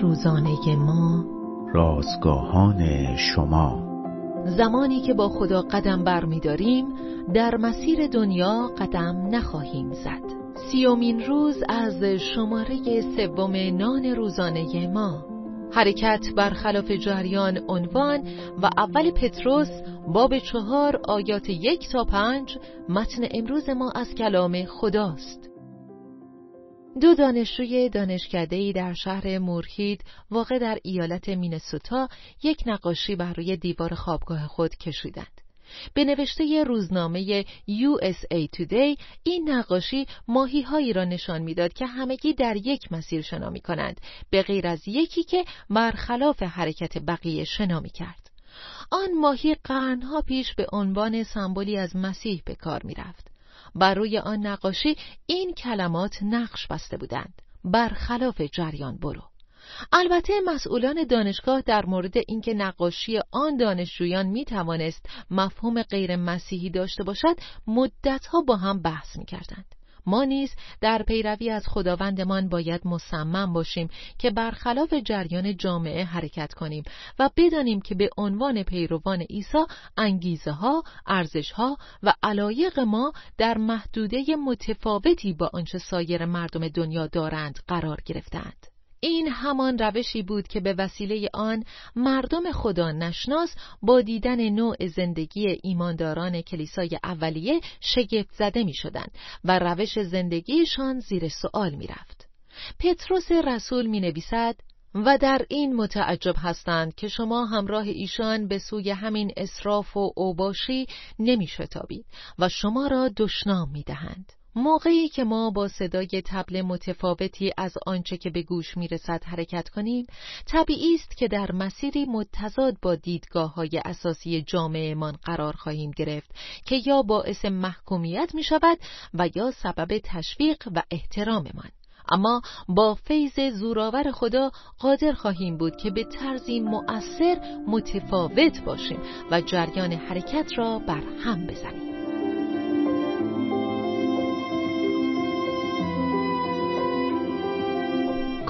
روزانه ما. رازگاهان شما. زمانی که با خدا قدم برمیداریم در مسیر دنیا قدم نخواهیم زد. سیومین روز از شماره سوم نان روزانه ما. حرکت برخلاف جریان عنوان و اول پتروس باب چهار آیات یک تا پنج متن امروز ما از کلام خداست. دو دانشجوی دانشکده‌ای در شهر مورهید واقع در ایالت مینسوتا یک نقاشی بر روی دیوار خوابگاه خود کشیدند. به نوشته روزنامه USA Today این نقاشی ماهی هایی را نشان می‌داد که همگی در یک مسیر شنا می کنند به غیر از یکی که برخلاف حرکت بقیه شنا می کرد. آن ماهی قرنها پیش به عنوان سمبولی از مسیح به کار می رفت. بر روی آن نقاشی این کلمات نقش بسته بودند برخلاف جریان برو البته مسئولان دانشگاه در مورد اینکه نقاشی آن دانشجویان می توانست مفهوم غیر مسیحی داشته باشد مدتها با هم بحث می کردند. ما نیز در پیروی از خداوندمان باید مصمم باشیم که برخلاف جریان جامعه حرکت کنیم و بدانیم که به عنوان پیروان عیسی انگیزه ها، ارزش ها و علایق ما در محدوده متفاوتی با آنچه سایر مردم دنیا دارند قرار گرفتند. این همان روشی بود که به وسیله آن مردم خدا نشناس با دیدن نوع زندگی ایمانداران کلیسای اولیه شگفت زده می شدن و روش زندگیشان زیر سوال می رفت. پتروس رسول می نویسد و در این متعجب هستند که شما همراه ایشان به سوی همین اصراف و اوباشی نمی شتابید و شما را دشنام می دهند. موقعی که ما با صدای تبل متفاوتی از آنچه که به گوش می‌رسد حرکت کنیم طبیعی است که در مسیری متضاد با دیدگاه های اساسی جامعهمان قرار خواهیم گرفت که یا باعث محکومیت می شود و یا سبب تشویق و احتراممان. اما با فیض زورآور خدا قادر خواهیم بود که به طرزی مؤثر متفاوت باشیم و جریان حرکت را بر هم بزنیم.